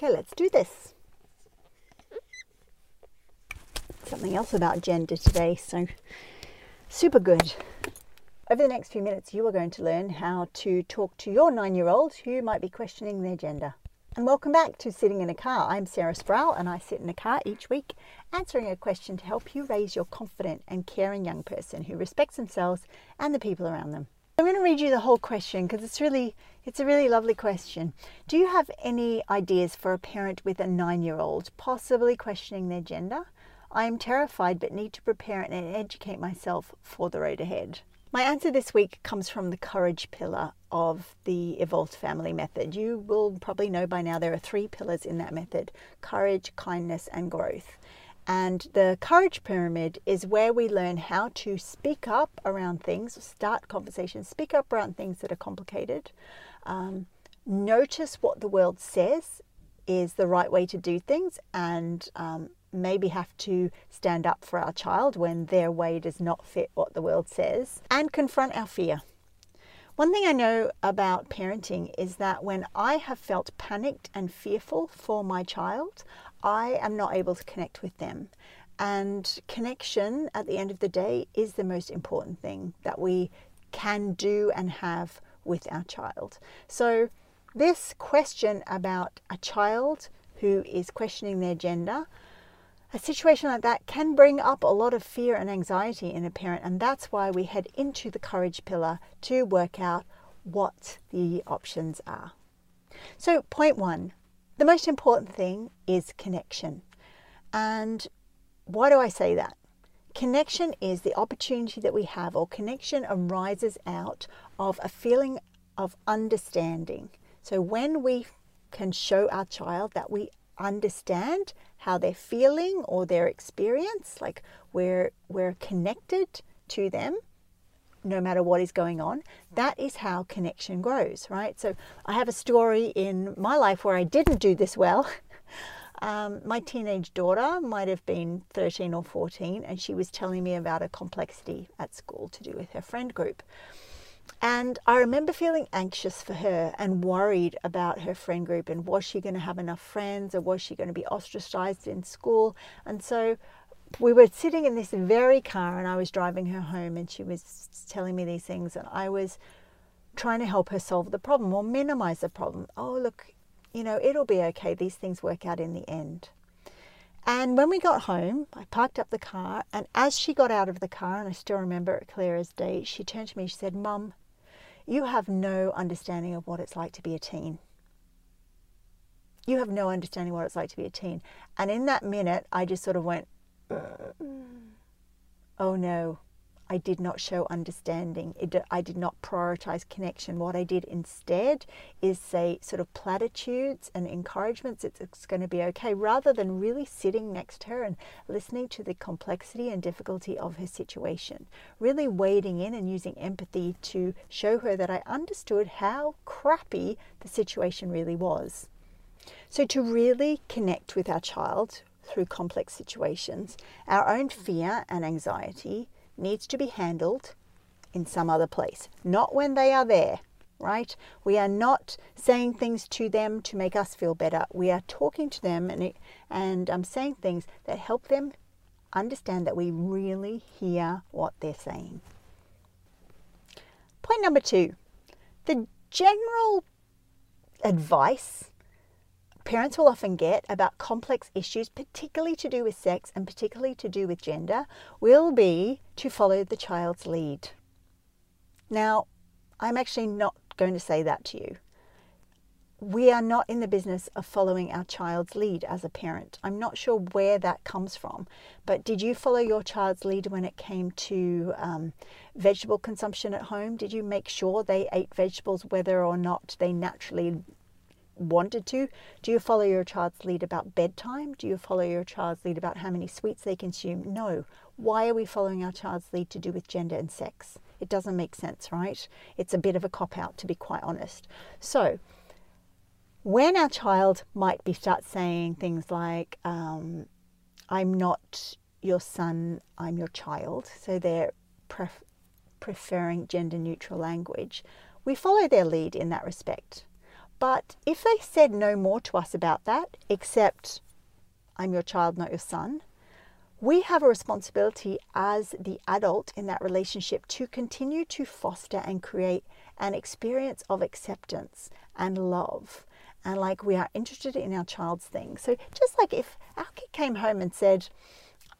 Okay, let's do this. Something else about gender today, so super good. Over the next few minutes, you are going to learn how to talk to your nine year old who might be questioning their gender. And welcome back to Sitting in a Car. I'm Sarah Sproul and I sit in a car each week answering a question to help you raise your confident and caring young person who respects themselves and the people around them. I'm going to read you the whole question because it's really it's a really lovely question. Do you have any ideas for a parent with a 9-year-old possibly questioning their gender? I am terrified but need to prepare and educate myself for the road ahead. My answer this week comes from the courage pillar of the Evolved Family Method. You will probably know by now there are three pillars in that method courage, kindness, and growth. And the courage pyramid is where we learn how to speak up around things, start conversations, speak up around things that are complicated, um, notice what the world says is the right way to do things, and um, maybe have to stand up for our child when their way does not fit what the world says, and confront our fear. One thing I know about parenting is that when I have felt panicked and fearful for my child, I am not able to connect with them. And connection at the end of the day is the most important thing that we can do and have with our child. So, this question about a child who is questioning their gender, a situation like that can bring up a lot of fear and anxiety in a parent, and that's why we head into the courage pillar to work out what the options are. So, point one the most important thing is connection. And why do I say that? Connection is the opportunity that we have, or connection arises out of a feeling of understanding. So when we can show our child that we understand how they're feeling or their experience, like we're we're connected to them, no matter what is going on. That is how connection grows, right? So I have a story in my life where I didn't do this well. Um, my teenage daughter might have been 13 or 14, and she was telling me about a complexity at school to do with her friend group. And I remember feeling anxious for her and worried about her friend group and was she going to have enough friends or was she going to be ostracized in school? And so we were sitting in this very car and I was driving her home and she was telling me these things and I was trying to help her solve the problem or minimize the problem. Oh, look, you know, it'll be okay. These things work out in the end. And when we got home, I parked up the car and as she got out of the car, and I still remember it clear as day, she turned to me, she said, Mum, you have no understanding of what it's like to be a teen you have no understanding what it's like to be a teen. And in that minute, I just sort of went, Mm. oh no, I did not show understanding. It, I did not prioritize connection. What I did instead is say sort of platitudes and encouragements. It's, it's going to be okay, rather than really sitting next to her and listening to the complexity and difficulty of her situation. Really wading in and using empathy to show her that I understood how crappy the situation really was. So, to really connect with our child, through complex situations, our own fear and anxiety needs to be handled in some other place, not when they are there, right? We are not saying things to them to make us feel better. We are talking to them and, and um, saying things that help them understand that we really hear what they're saying. Point number two the general advice parents will often get about complex issues, particularly to do with sex and particularly to do with gender, will be to follow the child's lead. Now, I'm actually not going to say that to you. We are not in the business of following our child's lead as a parent. I'm not sure where that comes from, but did you follow your child's lead when it came to um, vegetable consumption at home? Did you make sure they ate vegetables whether or not they naturally wanted to? Do you follow your child's lead about bedtime? Do you follow your child's lead about how many sweets they consume? No. Why are we following our child's lead to do with gender and sex? It doesn't make sense, right? It's a bit of a cop out, to be quite honest. So, when our child might be start saying things like, um, "I'm not your son, I'm your child," so they're pref- preferring gender neutral language, we follow their lead in that respect. But if they said no more to us about that, except I'm your child, not your son, we have a responsibility as the adult in that relationship to continue to foster and create an experience of acceptance and love. And like we are interested in our child's things. So just like if our kid came home and said,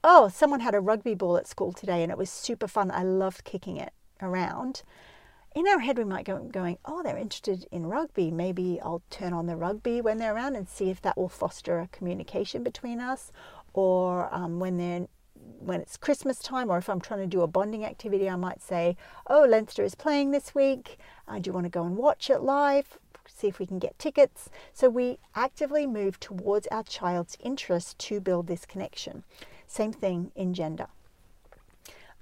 Oh, someone had a rugby ball at school today and it was super fun. I loved kicking it around in our head we might go going, oh, they're interested in rugby. Maybe I'll turn on the rugby when they're around and see if that will foster a communication between us. Or um, when they're when it's Christmas time, or if I'm trying to do a bonding activity, I might say, oh, Leinster is playing this week. Uh, do you want to go and watch it live? See if we can get tickets. So we actively move towards our child's interest to build this connection. Same thing in gender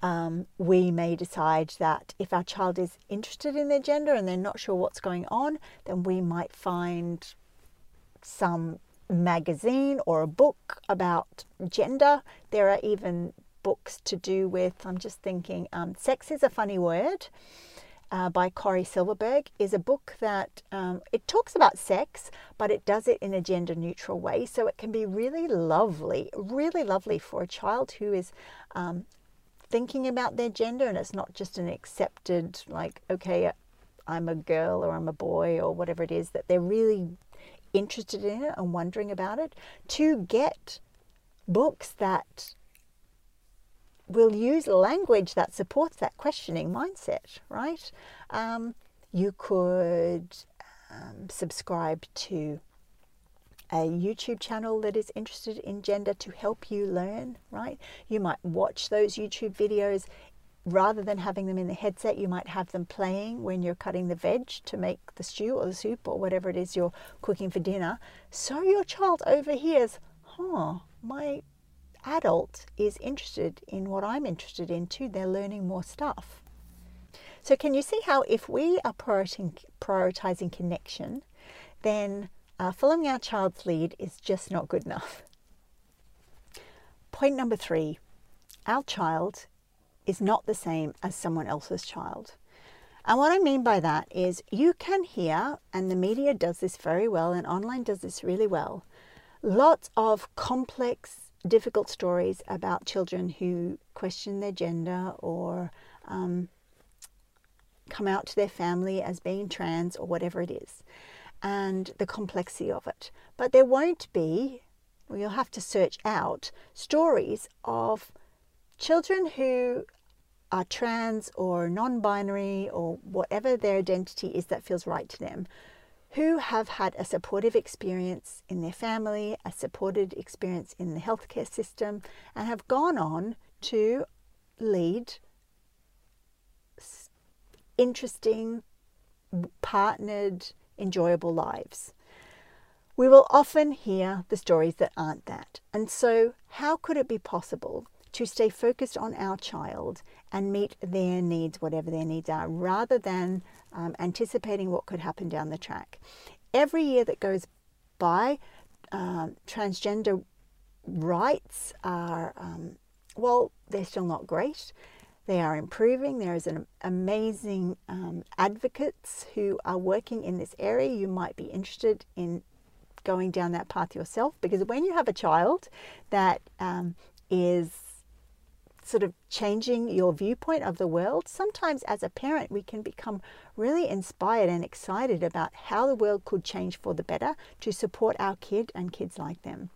um, we may decide that if our child is interested in their gender and they're not sure what's going on, then we might find some magazine or a book about gender. There are even books to do with, I'm just thinking, um, Sex is a Funny Word. Uh, by Cory Silverberg is a book that um, it talks about sex, but it does it in a gender neutral way. So it can be really lovely, really lovely for a child who is um, thinking about their gender and it's not just an accepted, like, okay, I'm a girl or I'm a boy or whatever it is, that they're really interested in it and wondering about it, to get books that will use language that supports that questioning mindset, right? Um, you could um, subscribe to a YouTube channel that is interested in gender to help you learn, right? You might watch those YouTube videos rather than having them in the headset, you might have them playing when you're cutting the veg to make the stew or the soup or whatever it is you're cooking for dinner. So your child overhears, huh, my adult is interested in what I'm interested in too. They're learning more stuff. So, can you see how if we are prioritizing, prioritizing connection, then uh, following our child's lead is just not good enough. Point number three our child is not the same as someone else's child. And what I mean by that is you can hear, and the media does this very well, and online does this really well, lots of complex, difficult stories about children who question their gender or um, come out to their family as being trans or whatever it is and the complexity of it. But there won't be, well, you'll have to search out stories of children who are trans or non binary or whatever their identity is that feels right to them, who have had a supportive experience in their family, a supported experience in the healthcare system, and have gone on to lead interesting, partnered, enjoyable lives. We will often hear the stories that aren't that. And so, how could it be possible to stay focused on our child and meet their needs, whatever their needs are, rather than um, anticipating what could happen down the track? Every year that goes by, um, transgender rights are, um, well, they're still not great. They are improving. There is an amazing um, advocates who are working in this area. You might be interested in going down that path yourself because when you have a child that um, is sort of changing your viewpoint of the world, sometimes as a parent, we can become really inspired and excited about how the world could change for the better to support our kid and kids like them.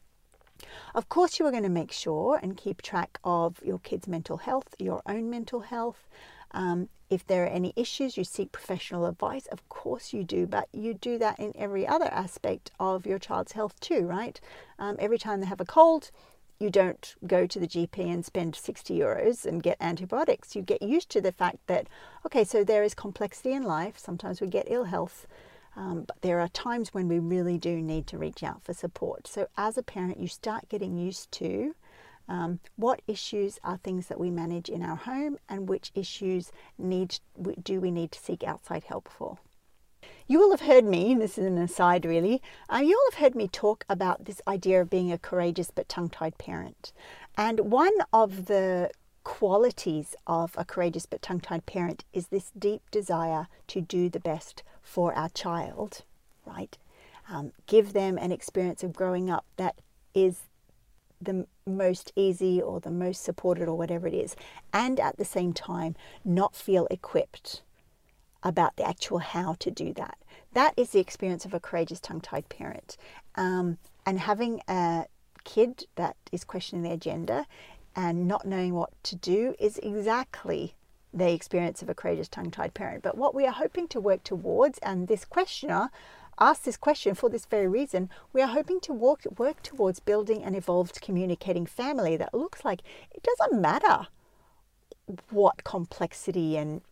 Of course, you are going to make sure and keep track of your kids' mental health, your own mental health. Um, if there are any issues, you seek professional advice. Of course, you do, but you do that in every other aspect of your child's health too, right? Um, every time they have a cold, you don't go to the GP and spend 60 euros and get antibiotics. You get used to the fact that, okay, so there is complexity in life. Sometimes we get ill health. Um, but there are times when we really do need to reach out for support. So, as a parent, you start getting used to um, what issues are things that we manage in our home and which issues need do we need to seek outside help for. You will have heard me, this is an aside really, uh, you will have heard me talk about this idea of being a courageous but tongue tied parent. And one of the qualities of a courageous but tongue tied parent is this deep desire to do the best for our child, right? Um, give them an experience of growing up that is the most easy or the most supported or whatever it is, and at the same time, not feel equipped about the actual how to do that. That is the experience of a courageous tongue tied parent. Um, and having a kid that is questioning their gender and not knowing what to do is exactly the experience of a courageous tongue tied parent. But what we are hoping to work towards, and this questioner asked this question for this very reason, we are hoping to work, work towards building an evolved communicating family that looks like it doesn't matter what complexity and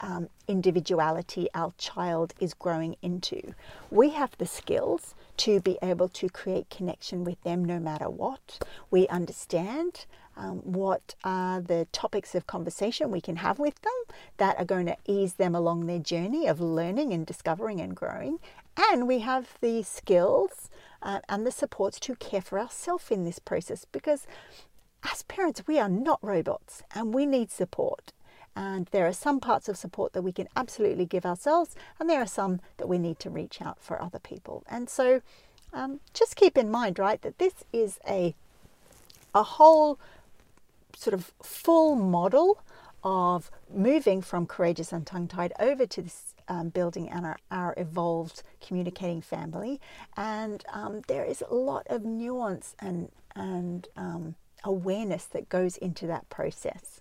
um, individuality our child is growing into. We have the skills to be able to create connection with them no matter what. We understand um, what are the topics of conversation we can have with them that are going to ease them along their journey of learning and discovering and growing. And we have the skills uh, and the supports to care for ourselves in this process because as parents, we are not robots and we need support. And there are some parts of support that we can absolutely give ourselves, and there are some that we need to reach out for other people. And so um, just keep in mind, right, that this is a, a whole sort of full model of moving from courageous and tongue tied over to this um, building our, our evolved communicating family. And um, there is a lot of nuance and, and um, awareness that goes into that process.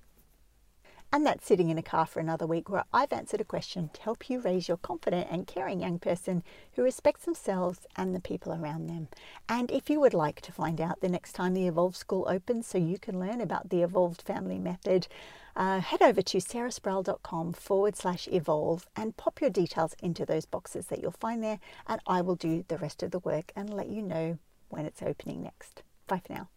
And that's sitting in a car for another week where I've answered a question to help you raise your confident and caring young person who respects themselves and the people around them. And if you would like to find out the next time the Evolve School opens so you can learn about the Evolved Family Method, uh, head over to sarahsproul.com forward slash evolve and pop your details into those boxes that you'll find there, and I will do the rest of the work and let you know when it's opening next. Bye for now.